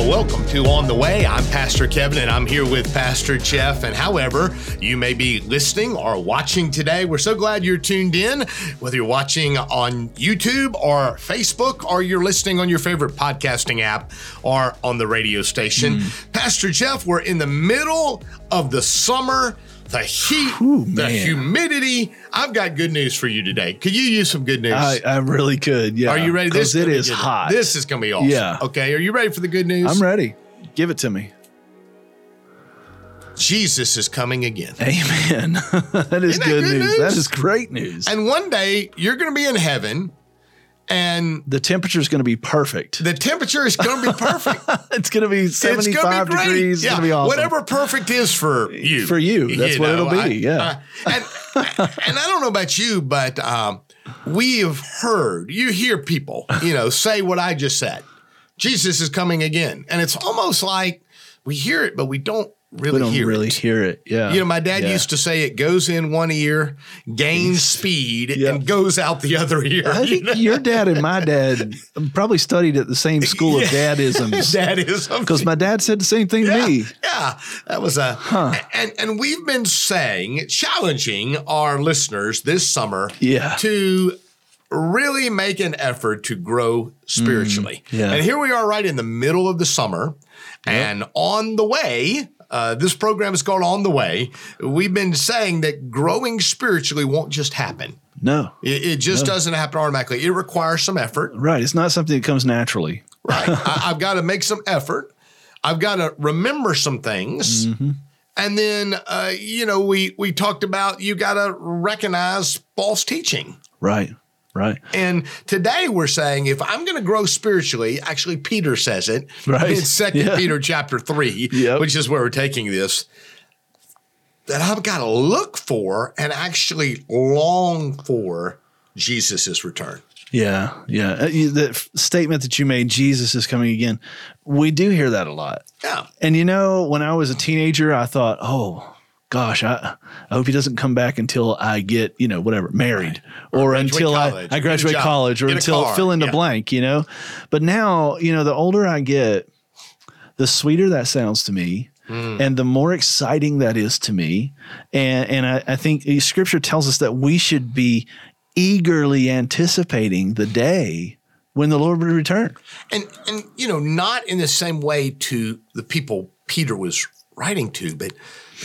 Well, welcome to On the Way. I'm Pastor Kevin and I'm here with Pastor Jeff. And however, you may be listening or watching today, we're so glad you're tuned in, whether you're watching on YouTube or Facebook or you're listening on your favorite podcasting app or on the radio station. Mm. Pastor Jeff, we're in the middle of the summer. The heat, Ooh, the humidity. I've got good news for you today. Could you use some good news? I, I really could. Yeah. Are you ready? Because is it is hot. This is going to be awesome. Yeah. Okay. Are you ready for the good news? I'm ready. Give it to me. Jesus is coming again. Amen. that that good, good news. news? That is great news. And one day you're going to be in heaven and the temperature is going to be perfect. the temperature is going to be perfect. it's going to be it's 75 be degrees. It's Yeah. going to be awesome. Whatever perfect is for you. For you. That's what it'll be, I- yeah. I- and, and I don't know about you, but um, we have heard, you hear people, you know, say what I just said. Jesus is coming again. And it's almost like we hear it, but we don't really We don't hear really it. hear it. Yeah. You know, my dad Yeah. used to say it goes in one ear, gains speed, Yeah. and goes out the other ear. I You think your dad and my dad probably studied at the same school of Yeah. dadisms. Because my dad said the same thing yeah, to me. yeah, that was a huh. and and we've been saying, challenging our listeners this summer, Yeah. to really make an effort to grow spiritually. Mm, yeah. And here we are, right in the middle of the summer, and on the way. Uh, this program is called On the Way. We've been saying that growing spiritually won't just happen. No. It, it just doesn't happen automatically. It requires some effort. Right. It's not something that comes naturally. Right. I, I've got to make some effort. I've got to remember some things. Mm-hmm. And then, uh, you know, we we talked about you got to recognize false teaching. Right. Right. And today we're saying if I'm going to grow spiritually, actually Peter says it Right. in Second Yeah. Peter chapter three, Yep. which is where we're taking this. That I've got to look for and actually long for Jesus' return. Yeah, yeah. Uh, The statement that you made, Jesus is coming again. We do hear that a lot. Yeah. And you know, when I was a teenager, I thought, oh gosh, I, I hope he doesn't come back until I get, you know, whatever, married or, graduate until I, college, I or a graduate job, college or until car. fill in the Yeah. blank, you know. But now, you know, the older I get, the sweeter that sounds to me. Hmm. And the more exciting that is to me. And, and I, I think scripture tells us that we should be eagerly anticipating the day when the Lord would return. and and you know not in the same way to the people peter was writing to but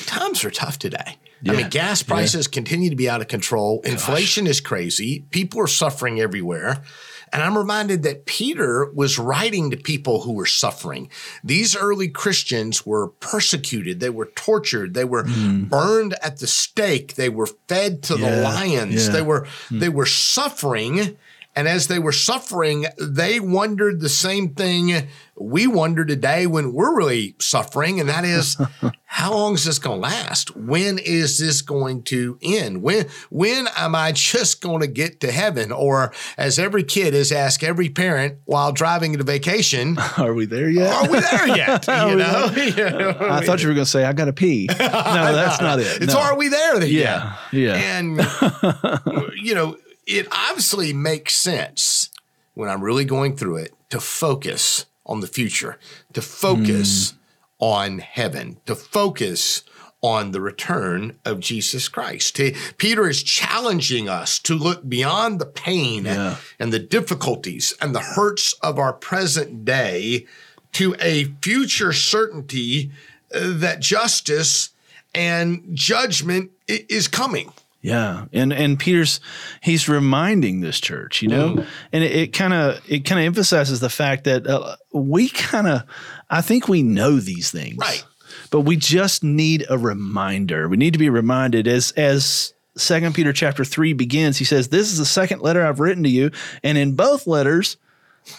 times are tough today i mean gas prices continue to be out of control inflation is crazy people are suffering everywhere and I'm reminded that Peter was writing to people who were suffering. These early Christians were persecuted. They were tortured. They were burned at the stake. They were fed to the Mm. Lions. yeah. They were they were suffering. And as they were suffering, they wondered the same thing we wonder today when we're really suffering. And that is, how long is this going to last? When is this going to end? When, when am I just going to get to heaven? Or as every kid is asked every parent while driving to vacation, Are we there yet? are we there yet? You know? Know? I thought you were going to say, I got to pee. No, that's not it. It's No. are we there yet? Yeah, yeah. And you know, it obviously makes sense when I'm really going through it to focus on the future, to focus Mm. on heaven, to focus on the return of Jesus Christ. He- Peter is challenging us to look beyond the pain Yeah. and the difficulties and the hurts of our present day to a future certainty uh, that justice and judgment is coming. Yeah, and and Peter's he's reminding this church, you know, and it kind of it kind of emphasizes the fact that uh, we kind of I think we know these things, Right. But we just need a reminder. We need to be reminded as as Second Peter chapter three begins. He says, "This is the second letter I've written to you, and in both letters."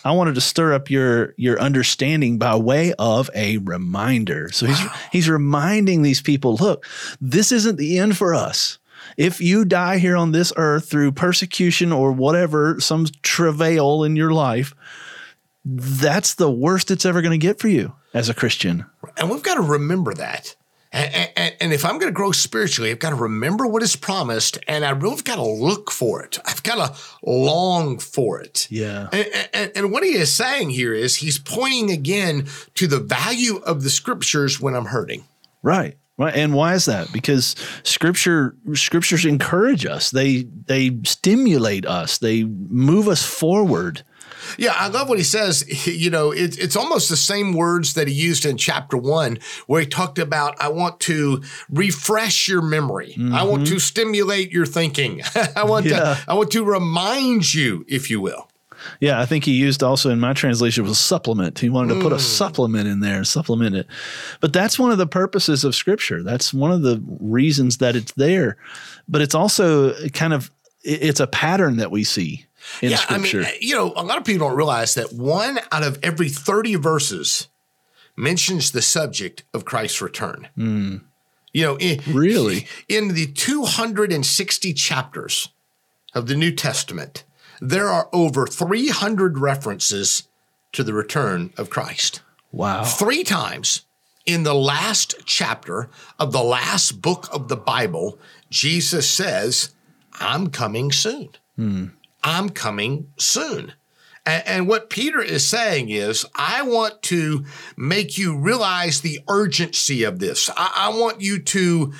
I wanted to stir up your your understanding by way of a reminder. So he's he's reminding these people, look, this isn't the end for us. If you die here on this earth through persecution or whatever, some travail in your life, that's the worst it's ever going to get for you as a Christian. And we've got to remember that. And, and, and if I'm going to grow spiritually, I've got to remember what is promised and I really got to look for it. I've got to long for it. Yeah. And, and, and what he is saying here is he's pointing again to the value of the scriptures when I'm hurting. Right. Right. And why is that? Because scripture scriptures encourage us. They they stimulate us. They move us forward. Yeah, I love what he says. You know, it, it's almost the same words that he used in chapter one, where he talked about, I want to refresh your memory. Mm-hmm. I want to stimulate your thinking. I want yeah. to, I want to remind you, if you will. Yeah, I think he used also in my translation was supplement. He wanted to put a mm. supplement in there, supplement it. But that's one of the purposes of scripture. That's one of the reasons that it's there. But it's also kind of it's a pattern that we see in yeah, scripture. I mean, you know, a lot of people don't realize that one out of every 30 verses mentions the subject of Christ's return. Mm. You know, in, really? In the 260 chapters of the New Testament, there are over 300 references to the return of Christ. Wow. Three times in the last chapter of the last book of the Bible, Jesus says, I'm coming soon. Hmm. I'm coming soon. And, and, what Peter is saying is, I want to make you realize the urgency of this. I, I want you to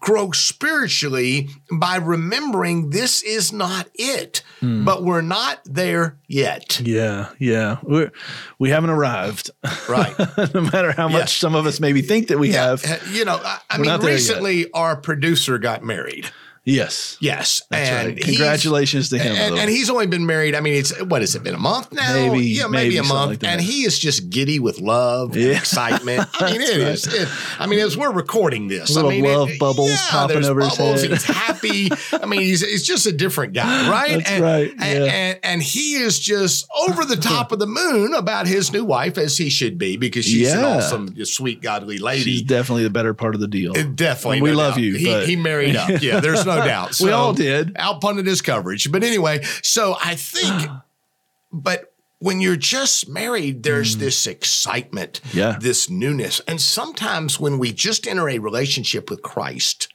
grow spiritually by remembering this is not it, mm. but we're not there yet. Yeah, yeah. We're, we haven't arrived. Right. no matter how much yeah. some of us maybe think that we yeah. have. You know, I, I mean, recently our producer got married. Yes. Yes. That's and right. Congratulations to him. And, and, he's only been married. I mean, it's what has it been a month now? Maybe. Yeah, maybe, maybe a month. Like and he is just giddy with love yeah. and excitement. I mean, it right. is. It, I mean, as we're recording this, little I mean, love it, bubbles yeah, popping over bubbles. his head. He's happy. I mean, he's, he's just a different guy, right? That's and, right. Yeah. And, and, and he is just over the top of the moon about his new wife, as he should be, because she's an awesome, sweet, godly lady. She's definitely the better part of the deal. definitely. we no love doubt. you. He, he, married up. Yeah, there's no doubt. So, we all did. Outpunted his coverage. But anyway, so I think, but when you're just married, there's mm. this excitement, yeah. this newness. And sometimes when we just enter a relationship with Christ,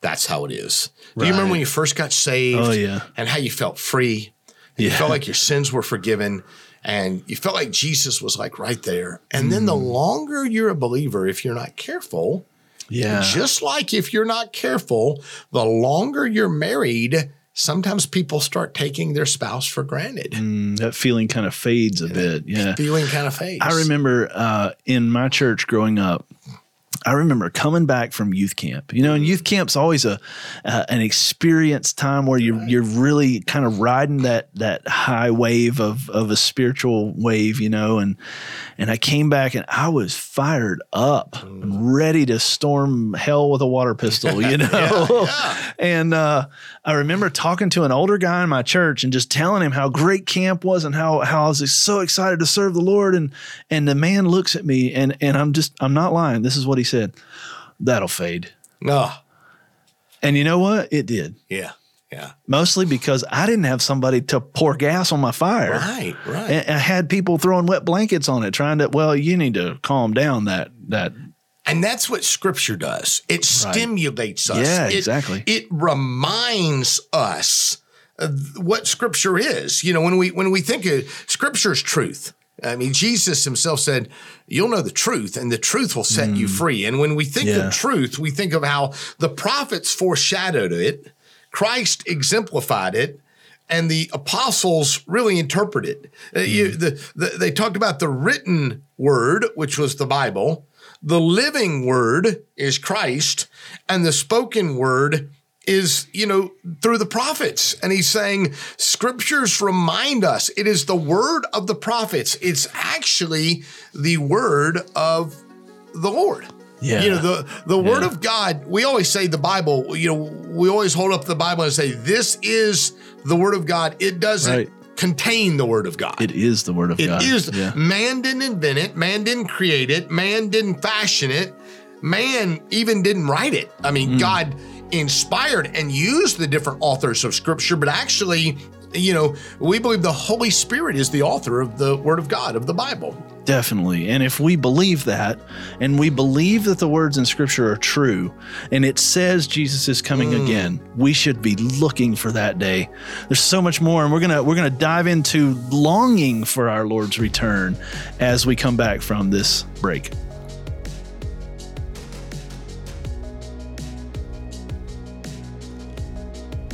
that's how it is. Do you remember when you first got saved? Oh, yeah. And how you felt free? Yeah. You felt like your sins were forgiven and you felt like Jesus was like right there. And mm. then the mm. longer you're a believer, if you're not careful, yeah. Just like if you're not careful, the longer you're married, sometimes people start taking their spouse for granted. Mm, that feeling kind of fades a yeah, bit. Yeah. Feeling kind of fades. I remember uh, in my church growing up, I remember coming back from youth camp. You know, and youth camp's always a uh, an experience time where you're you're really kind of riding that that high wave of of a spiritual wave. You know, and and I came back and I was fired up, mm. ready to storm hell with a water pistol. You know, yeah, yeah. and uh, I remember talking to an older guy in my church and just telling him how great camp was and how how I was so excited to serve the Lord. And and the man looks at me and and I'm just I'm not lying. This is what he said. That'll fade. No. And you know what? It did. Yeah. Yeah. Mostly because I didn't have somebody to pour gas on my fire. Right, right. And I had people throwing wet blankets on it, trying to, well, you need to calm down that that and that's what scripture does. It right. stimulates us. Yeah, it, exactly. It reminds us what scripture is. You know, when we when we think of scripture is truth. I mean, Jesus himself said, You'll know the truth, and the truth will set mm. you free. And when we think yeah. of truth, we think of how the prophets foreshadowed it, Christ exemplified it, and the apostles really interpreted. Mm. Uh, you, hmm. the, the, they talked about the written word, which was the Bible, the living word is Christ, and the spoken word is, you know, through the prophets. And he's saying scriptures remind us it is the word of the prophets. It's actually the word of the Lord. Yeah. You know, the, the yeah. word of God, we always say the Bible, you know, we always hold up the Bible and say, this is the word of God. It doesn't right contain the word of God. It is the word of it God. It is. Yeah. Man didn't invent it. Man didn't create it. Man didn't fashion it. Man even didn't write it. I mean, mm. God inspired and used the different authors of scripture, but actually you know, we believe the Holy Spirit is the author of the Word of God, of the Bible. Definitely. And if we believe that, and we believe that the words in Scripture are true, and it says Jesus is coming Mm. again, we should be looking for that day. There's so much more, and we're gonna we're gonna dive into longing for our Lord's return as we come back from this break.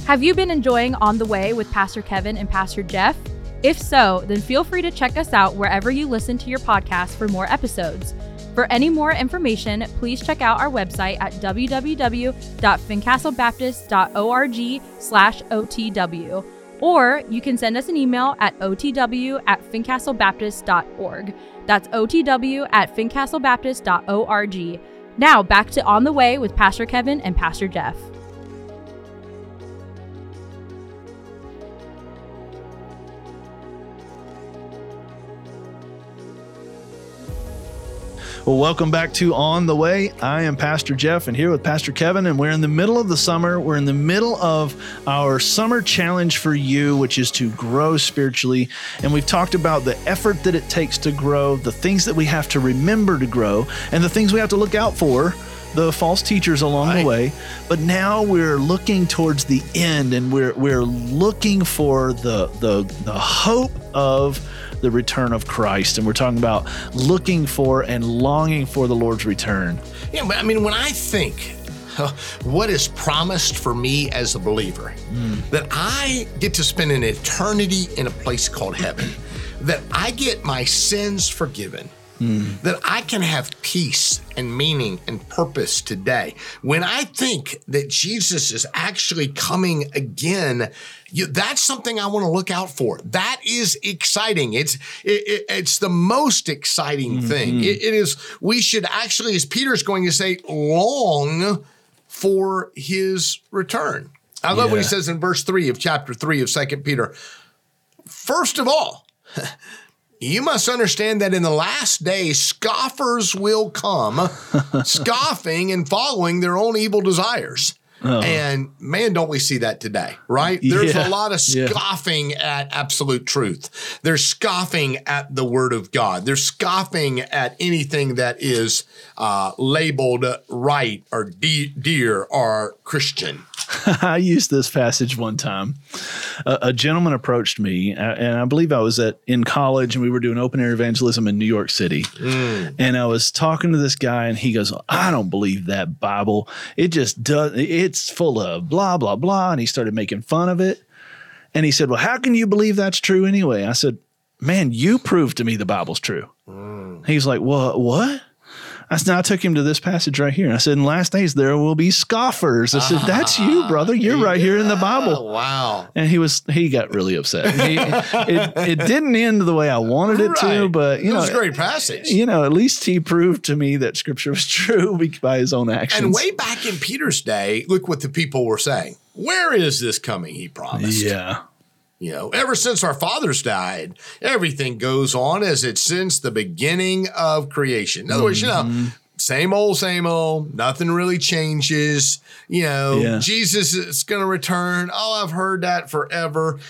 Have you been enjoying On the Way with Pastor Kevin and Pastor Jeff? If so, then feel free to check us out wherever you listen to your podcast for more episodes. For any more information, please check out our website at www.fincastlebaptist.org slash OTW. Or you can send us an email at otw at fincastlebaptist.org. That's otw at fincastlebaptist.org. Now back to On the Way with Pastor Kevin and Pastor Jeff. Well, welcome back to On the Way. I am Pastor Jeff and here with Pastor Kevin, and we're in the middle of the summer. We're in the middle of our summer challenge for you, which is to grow spiritually. And we've talked about the effort that it takes to grow, the things that we have to remember to grow, and the things we have to look out for. The false teachers along Right. the way, but now we're looking towards the end, and we're we're looking for the the the hope of the return of Christ. And we're talking about looking for and longing for the Lord's return. Yeah, but I mean, when I think what is promised for me as a believer, hmm. that I get to spend an eternity in a place called heaven, that I get my sins forgiven. Mm. That I can have peace and meaning and purpose today. When I think that Jesus is actually coming again, you, that's something I want to look out for. That is exciting. It's it, it- it's the most exciting mm-hmm. thing. It- it is. We should actually, as Peter's going to say, long for His return. I love what he says in verse three of chapter three of Second Peter. First of all, you must understand that in the last days, scoffers will come, scoffing and following their own evil desires. And man, don't we see that today, right? There's Yeah. a lot of Yeah. scoffing at absolute truth. They're scoffing at the word of God. They're scoffing at anything that is uh, labeled right or de- dear or Christian. I used this passage one time. A, a gentleman approached me, and I believe I was at in college, and we were doing open air evangelism in New York City. Mm. And I was talking to this guy, and he goes, "I don't believe that Bible. It just does. It's full of blah blah blah." And he started making fun of it. And he said, "Well, how can you believe that's true anyway?" I said, "Man, you proved to me the Bible's true." Mm. He's like, "Well, what?" I said, I took him to this passage right here. And I said, in last days, there will be scoffers. I said, that's you, ah, brother. You're right here in the Oh, Bible. wow. And he was, he got really upset. He, it, it didn't end the way I wanted it to, but you It know, was a great passage. you know, at least he proved to me that scripture was true by his own actions. And way back in Peter's day, look what the people were saying. Where is this coming? He promised. yeah. You know, ever since our fathers died, everything goes on as it's since the beginning of creation. In other words, you Mm-hmm. know, same old, same old, nothing really changes. You know, Yeah. Jesus is going to return. Oh, I've heard that forever.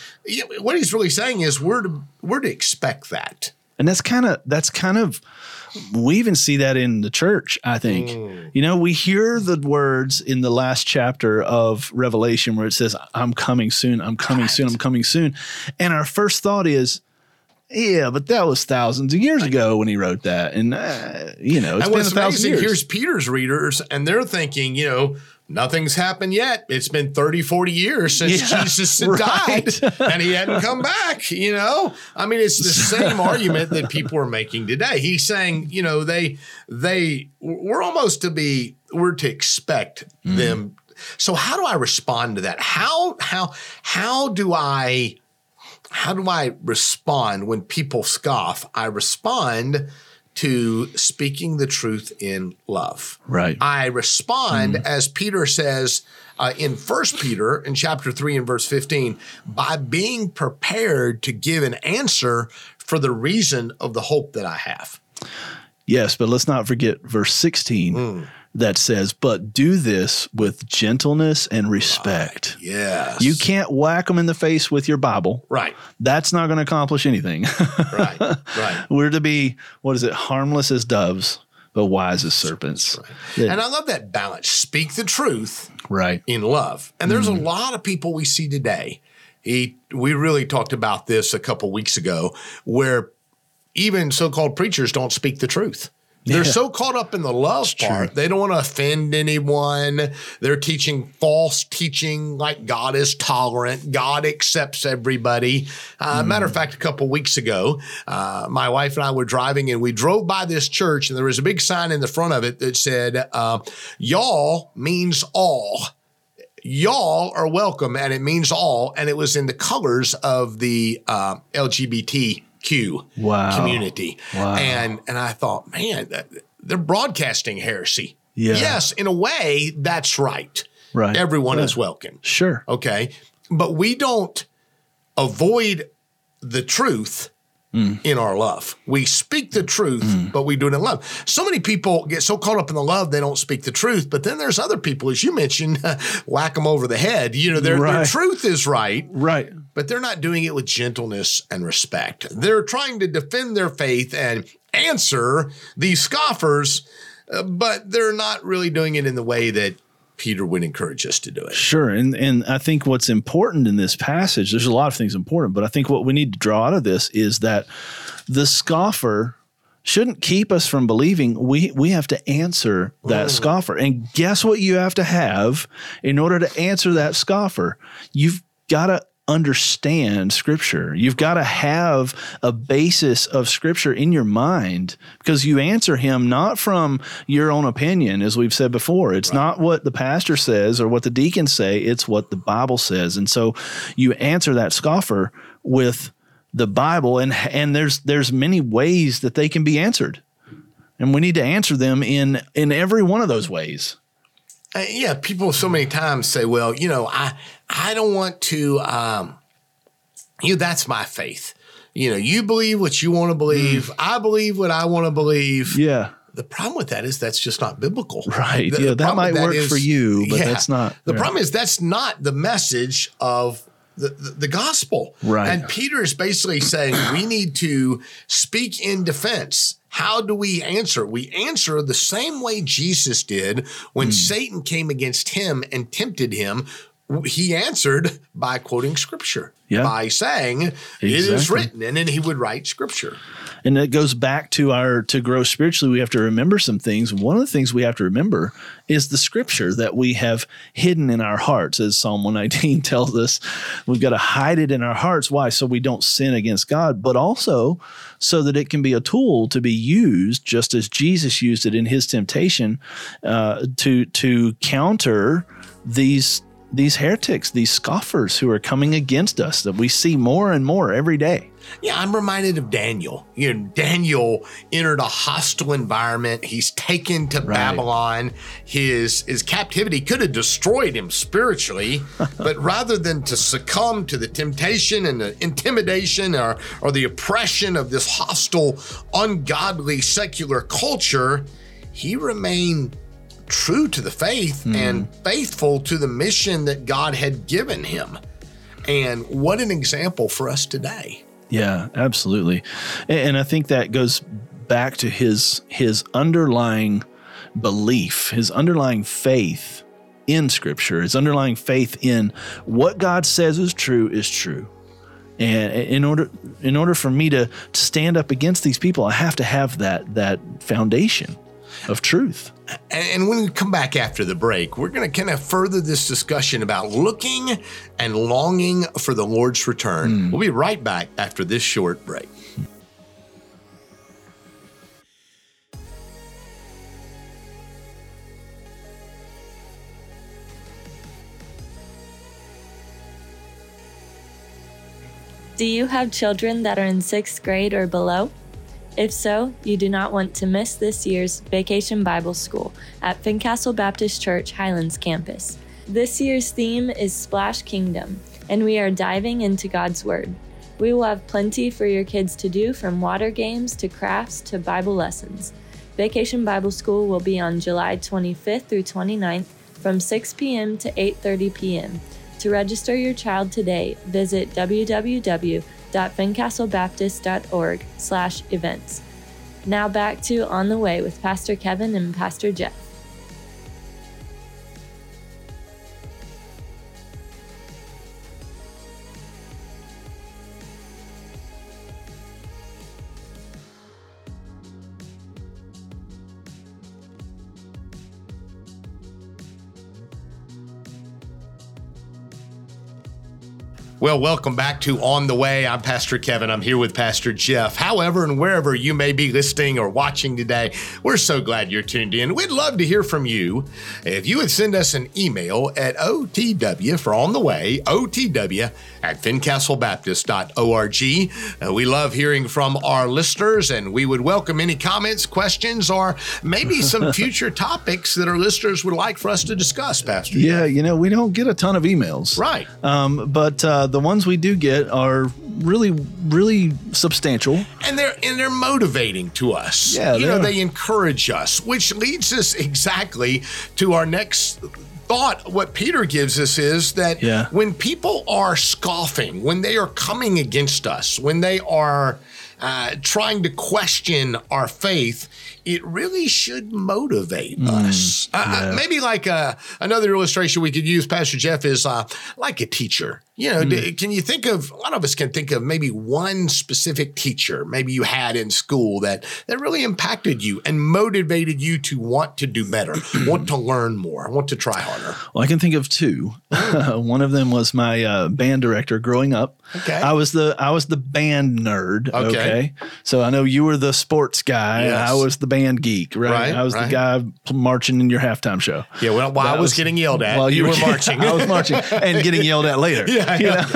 What he's really saying is we're to, we're to expect that. And that's kind of that's kind of we even see that in the church, I think. Mm. You know, we hear the words in the last chapter of Revelation where it says, I'm coming soon, I'm coming soon, I'm coming soon. And our first thought is, yeah, but that was thousands of years ago when he wrote that. And, uh, you know, it's and been a what's thousand amazing, years. here's Peter's readers, and they're thinking, you know, nothing's happened yet. It's been 30, 40 years since Yeah, Jesus had right. died and he hadn't come back, you know? I mean, it's the same argument that people are making today. He's saying, you know, they, they, we're almost to be, we're to expect Mm. them. So how do I respond to that? How, how, how do I, how do I respond when people scoff? I respond to speaking the truth in love. Right. I respond as Peter says uh, in First Peter in chapter three and verse fifteen by being prepared to give an answer for the reason of the hope that I have. Yes, but let's not forget verse 16. Hmm. That says, but do this with gentleness and respect. Yes. You can't whack them in the face with your Bible. Right. That's not going to accomplish anything. Right. Right. We're to be, what is it, harmless as doves, but wise as serpents. Yeah. And I love that balance. Speak the truth Right. in love. And there's a mm-hmm. lot of people we see today. He, we really talked about this a couple weeks ago, where even so-called preachers don't speak the truth. They're Yeah. so caught up in the love part, they don't want to offend anyone. They're teaching false teaching like God is tolerant, God accepts everybody. Uh, Matter of fact, a couple weeks ago, uh, my wife and I were driving and we drove by this church, and there was a big sign in the front of it that said, uh, Y'all means all y'all are welcome and it means all and it was in the colors of the uh, lgbtq Wow. community Wow. and and i thought man that, they're broadcasting heresy Yeah. yes in a way that's right Right. everyone Yeah. is welcome Sure. okay but we don't avoid the truth mm. in our love. We speak the mm. truth, mm. but we do it in love. So many people get so caught up in the love they don't speak the truth. But then there's other people, as you mentioned, whack them over the head. You know, their, their truth is right, Right. But they're not doing it with gentleness and respect. They're trying to defend their faith and answer these scoffers, uh, but they're not really doing it in the way that Peter would encourage us to do it. Sure. And and I think what's important in this passage, there's a lot of things important, but I think what we need to draw out of this is that the scoffer shouldn't keep us from believing we we have to answer that scoffer. And guess what you have to have in order to answer that scoffer? You've got to understand scripture. You've got to have a basis of scripture in your mind because you answer him not from your own opinion, as we've said before. It's not what the pastor says or what the deacons say, it's what the Bible says. And so you answer that scoffer with the Bible and and there's there's many ways that they can be answered. And we need to answer them in in every one of those ways. Uh, yeah, people so many times say, "Well, you know, I I don't want to." Um, you know, that's my faith. You know, you believe what you want to believe. I believe what I want to believe. Mm. Yeah. The problem with that is that's just not biblical. Right. The- yeah, the that might with work for you, but that's not The yeah. problem is that's not the message of the, the, the gospel. Right. And Peter is basically saying we need to speak in defense. How do we answer? We answer the same way Jesus did when Hmm. Satan came against him and tempted him. He answered by quoting scripture, Yeah. by saying, It is written. And then he would write scripture. And it goes back to our to grow spiritually, we have to remember some things. One of the things we have to remember is the scripture that we have hidden in our hearts, as Psalm 119 tells us. We've got to hide it in our hearts. Why? So we don't sin against God, but also so that it can be a tool to be used, just as Jesus used it in his temptation, uh, to to counter these these heretics, these scoffers who are coming against us that we see more and more every day. Yeah, I'm reminded of Daniel. You know, Daniel entered a hostile environment. He's taken to Babylon. His his captivity could have destroyed him spiritually, but rather than to succumb to the temptation and the intimidation or or the oppression of this hostile, ungodly secular culture, he remained true to the faith hmm. and faithful to the mission that God had given him. And what an example for us today. Yeah, absolutely. And, and I think that goes back to his his underlying belief, his underlying faith in scripture, his underlying faith in what God says is true is true. And in order in order for me to stand up against these people, I have to have that that foundation of truth. And and when we come back after the break, we're going to kind of further this discussion about looking and longing for the Lord's return. Hmm. We'll be right back after this short break. Do you have children that are in sixth grade or below? If so, you do not want to miss this year's Vacation Bible School at Fincastle Baptist Church Highlands campus. This year's theme is Splash Kingdom, and we are diving into God's Word. We will have plenty for your kids to do from water games to crafts to Bible lessons. Vacation Bible School will be on July 25th through 29th from 6 p.m. to 8:30 p.m. To register your child today, visit www.fincastlebaptist.org/events. Now back to On the Way with Pastor Kevin and Pastor Jeff. Well, welcome back to On the Way. I'm Pastor Kevin. I'm here with Pastor Jeff. However, and wherever you may be listening or watching today, we're so glad you're tuned in. We'd love to hear from you. If you would send us an email at OTW for On the Way, OTW at fincastlebaptist.org. Uh, we love hearing from our listeners, and we would welcome any comments, questions, or maybe some future topics that our listeners would like for us to discuss, Pastor. Yeah, you know, we don't get a ton of emails. Right. Um, but uh, the ones we do get are really, really substantial. and they're and they're motivating to us. Yeah, you they know, are. they encourage us, which leads us exactly to our next thought. What Peter gives us is that Yeah. when people are scoffing, when they are coming against us, when they are uh, trying to question our faith, it really should motivate us. Uh, uh, maybe like uh, another illustration we could use, Pastor Jeff, is uh, like a teacher. You know, d- can you think of a lot of us can think of maybe one specific teacher maybe you had in school that that really impacted you and motivated you to want to do better, want to learn more, want to try harder. Well, I can think of two. One of them was my uh, band director growing up. Okay. I was the I was the band nerd. Okay. Okay. So I know you were the sports guy. Yes. I was the band geek. Right. Right, I was right. the guy marching in your halftime show. Yeah, well, while I was, was- getting yelled at, While you, were marching. I was marching and getting yelled at later. Yeah, You yeah.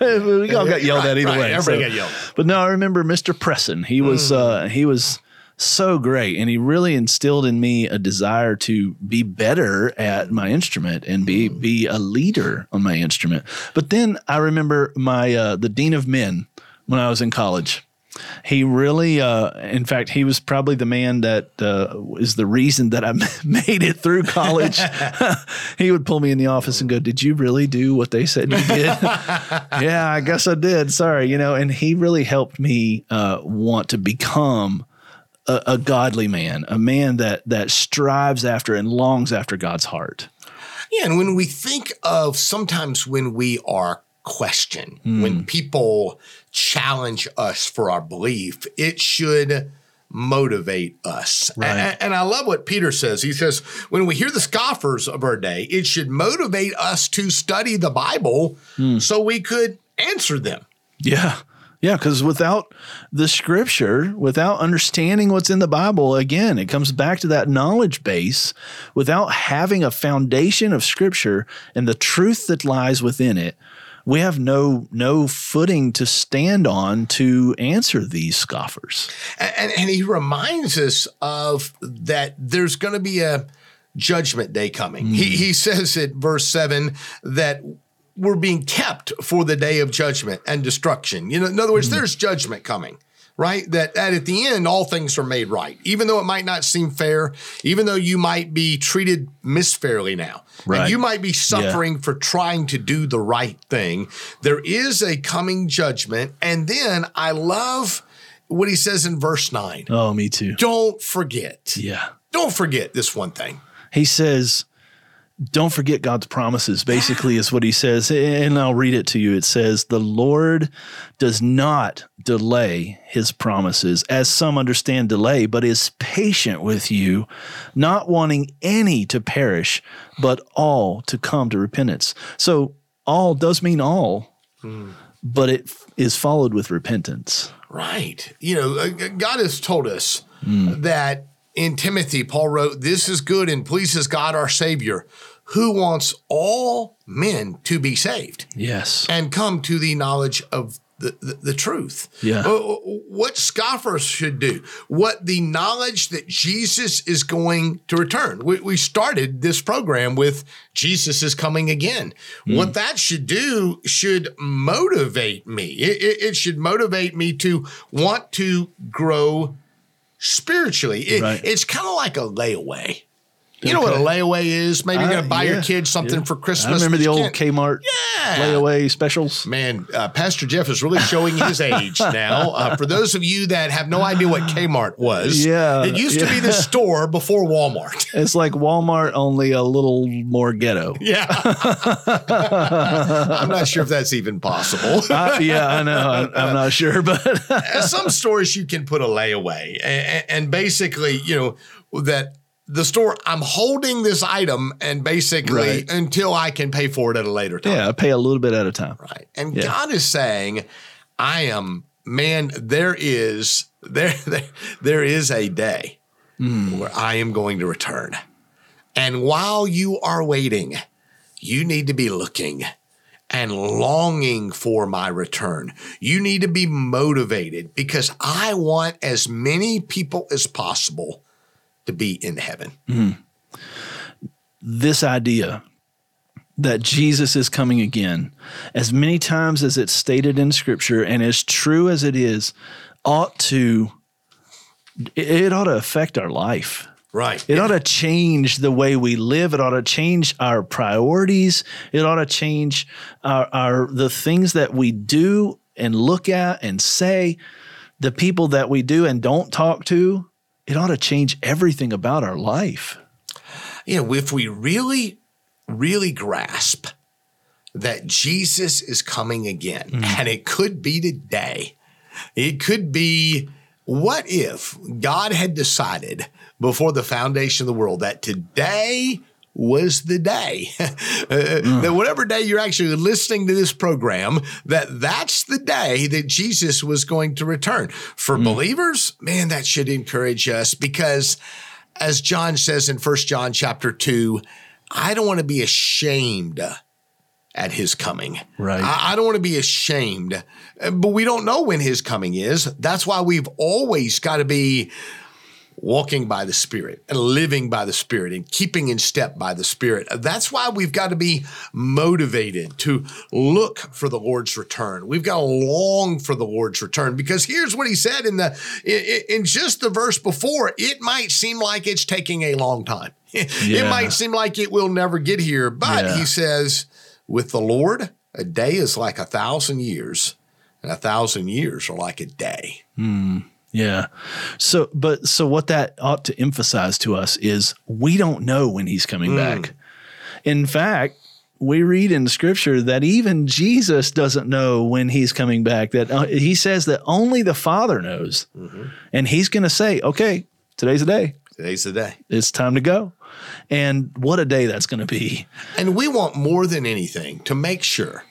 know? we all got yelled Right, at either way. Everybody so- got yelled. But no, I remember Mr. Presson. He was Mm. uh, he was so great, and he really instilled in me a desire to be better at my instrument and be Mm. be a leader on my instrument. But then I remember my uh, the dean of men when I was in college. He really, uh, in fact, he was probably the man that uh, is the reason that I made it through college. he would pull me in the office and go, "Did you really do what they said you did?" yeah, I guess I did. Sorry, you know. And he really helped me uh, want to become a, a godly man, a man that that strives after and longs after God's heart. Yeah, and when we think of sometimes when we are questioned, hmm. when people challenge us for our belief, it should motivate us. Right. And, and I love what Peter says. He says, when we hear the scoffers of our day, it should motivate us to study the Bible hmm. so we could answer them. Yeah. Yeah, because without the scripture, without understanding what's in the Bible, again, it comes back to that knowledge base. Without having a foundation of scripture and the truth that lies within it, we have no no footing to stand on to answer these scoffers. And, and, and he reminds us of that there's going to be a judgment day coming. He, hmm. he says at verse 7 that we're being kept for the day of judgment and destruction. You know, in other words, hmm. there's judgment coming. Right? That, that at the end, all things are made right. Even though it might not seem fair, even though you might be treated misfairly now, and Right. you might be suffering for trying to do the right thing, there is a coming judgment. And then I love what he says in verse 9. Oh, me too. Don't forget. Yeah. Don't forget this one thing. He says, don't forget God's promises, basically, is what he says. And I'll read it to you. It says, The Lord does not delay his promises, as some understand delay, but is patient with you, not wanting any to perish, but all to come to repentance. So, all does mean all, but it is followed with repentance. Right. You know, uh, God has told us that in Timothy, Paul wrote, This is good and pleases God our Savior, who wants all men to be saved Yes. and come to the knowledge of the, the, the truth. Yeah. Uh, What scoffers should do, what the knowledge that Jesus is going to return. We, we started this program with Jesus is coming again. What that should do should motivate me. It, it, it should motivate me to want to grow spiritually. It- Right. It's kind of like a layaway. You know what a layaway is? Maybe you're going to buy your kids something yeah. for Christmas. I remember the old Kmart Yeah. layaway specials. Man, uh, Pastor Jeff is really showing his age now. Uh, for those of you that have no idea what Kmart was, Yeah, it used to be the store before Walmart. It's like Walmart, only a little more ghetto. Yeah. I'm not sure if that's even possible. Uh, yeah, I know. I'm not sure, but Some stores you can put a layaway, and, and basically, you know, that the store, I'm holding this item and basically Right. until I can pay for it at a later time. yeah, I pay a little bit at a time. Right. And Yeah. God is saying, I am, man, there is, there, there, there is a day hmm. where I am going to return. And while you are waiting, you need to be looking and longing for my return. You need to be motivated because I want as many people as possible to be in heaven. Mm-hmm. This idea that Jesus is coming again, as many times as it's stated in Scripture, and as true as it is, ought to it- ought to affect our life. Right. It ought to change the way we live. It ought to change our priorities. It ought to change our, our the things that we do and look at and say, the people that we do and don't talk to. It ought to change everything about our life. you know, if we really, really grasp that Jesus is coming again, hmm. and it could be today, it could be what if God had decided before the foundation of the world that today was the day Uh, that whatever day you're actually listening to this program that that's the day that Jesus was going to return for believers man that should encourage us because as John says in First John chapter 2, I don't want to be ashamed at his coming. Right. I, I don't want to be ashamed, Uh, but we don't know when his coming is. That's why we've always got to be walking by the Spirit and living by the Spirit and keeping in step by the Spirit. That's why we've got to be motivated to look for the Lord's return. We've got to long for the Lord's return because here's what he said in the in, in just the verse before. It might seem like it's taking a long time. It might seem like it will never get here, but Yeah. he says, with the Lord, a day is like a thousand years, and a thousand years are like a day. Hmm. Yeah. So, but so what that ought to emphasize to us is we don't know when he's coming back. In fact, we read in scripture that even Jesus doesn't know when he's coming back. That uh, he says that only the Father knows. And he's going to say, okay, today's the day. Today's the day. It's time to go. And what a day that's going to be. And we want more than anything to make sure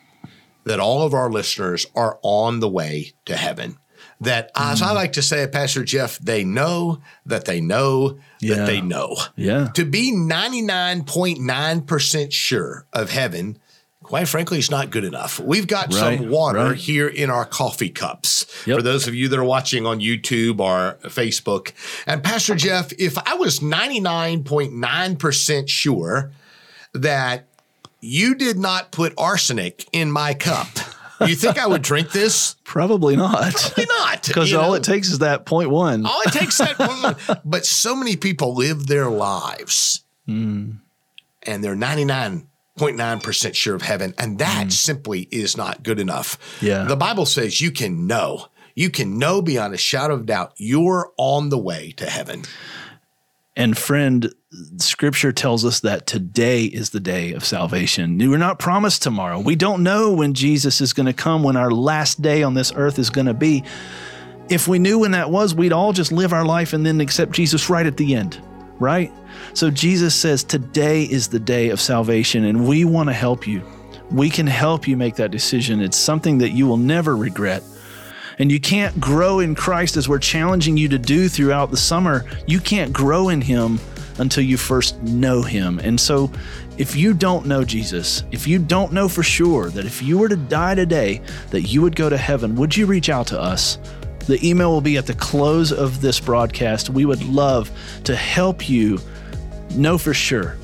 that all of our listeners are on the way to heaven. That, as I mm-hmm. like to say, Pastor Jeff, they know that they know Yeah. that they know. Yeah. To be 99.9% sure of heaven, quite frankly, is not good enough. We've got Right, some water right. here in our coffee cups. Yep. For those of you that are watching on YouTube or Facebook. And Pastor Jeff, if I was 99.9% sure that you did not put arsenic in my cup, you think I would drink this? Probably not. Probably not. Because all know? it takes is that point one. All it takes that one. But so many people live their lives Hmm. and they're 99.9% sure of heaven. And that simply is not good enough. Yeah. The Bible says you can know. You can know beyond a shadow of doubt you're on the way to heaven. And friend, scripture tells us that today is the day of salvation. We're not promised tomorrow. We don't know when Jesus is going to come, when our last day on this earth is going to be. If we knew when that was, we'd all just live our life and then accept Jesus right at the end, right? So Jesus says today is the day of salvation, and we want to help you. We can help you make that decision. It's something that you will never regret. And you can't grow in Christ as we're challenging you to do throughout the summer. You can't grow in Him until you first know Him. And so, if you don't know Jesus, if you don't know for sure that if you were to die today, that you would go to heaven, would you reach out to us? The email will be at the close of this broadcast. We would love to help you know for sure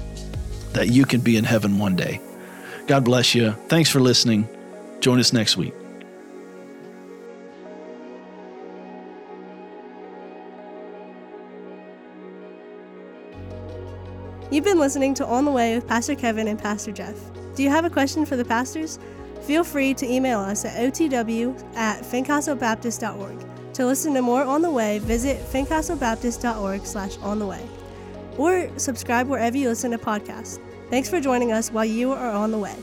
that you can be in heaven one day. God bless you. Thanks for listening. Join us next week. You've been listening to On the Way with Pastor Kevin and Pastor Jeff. Do you have a question for the pastors? Feel free to email us at otw at fincastlebaptist.org. To listen to more On the Way, visit fincastlebaptist.org slash on the way. Or subscribe wherever you listen to podcasts. Thanks for joining us while you are on the way.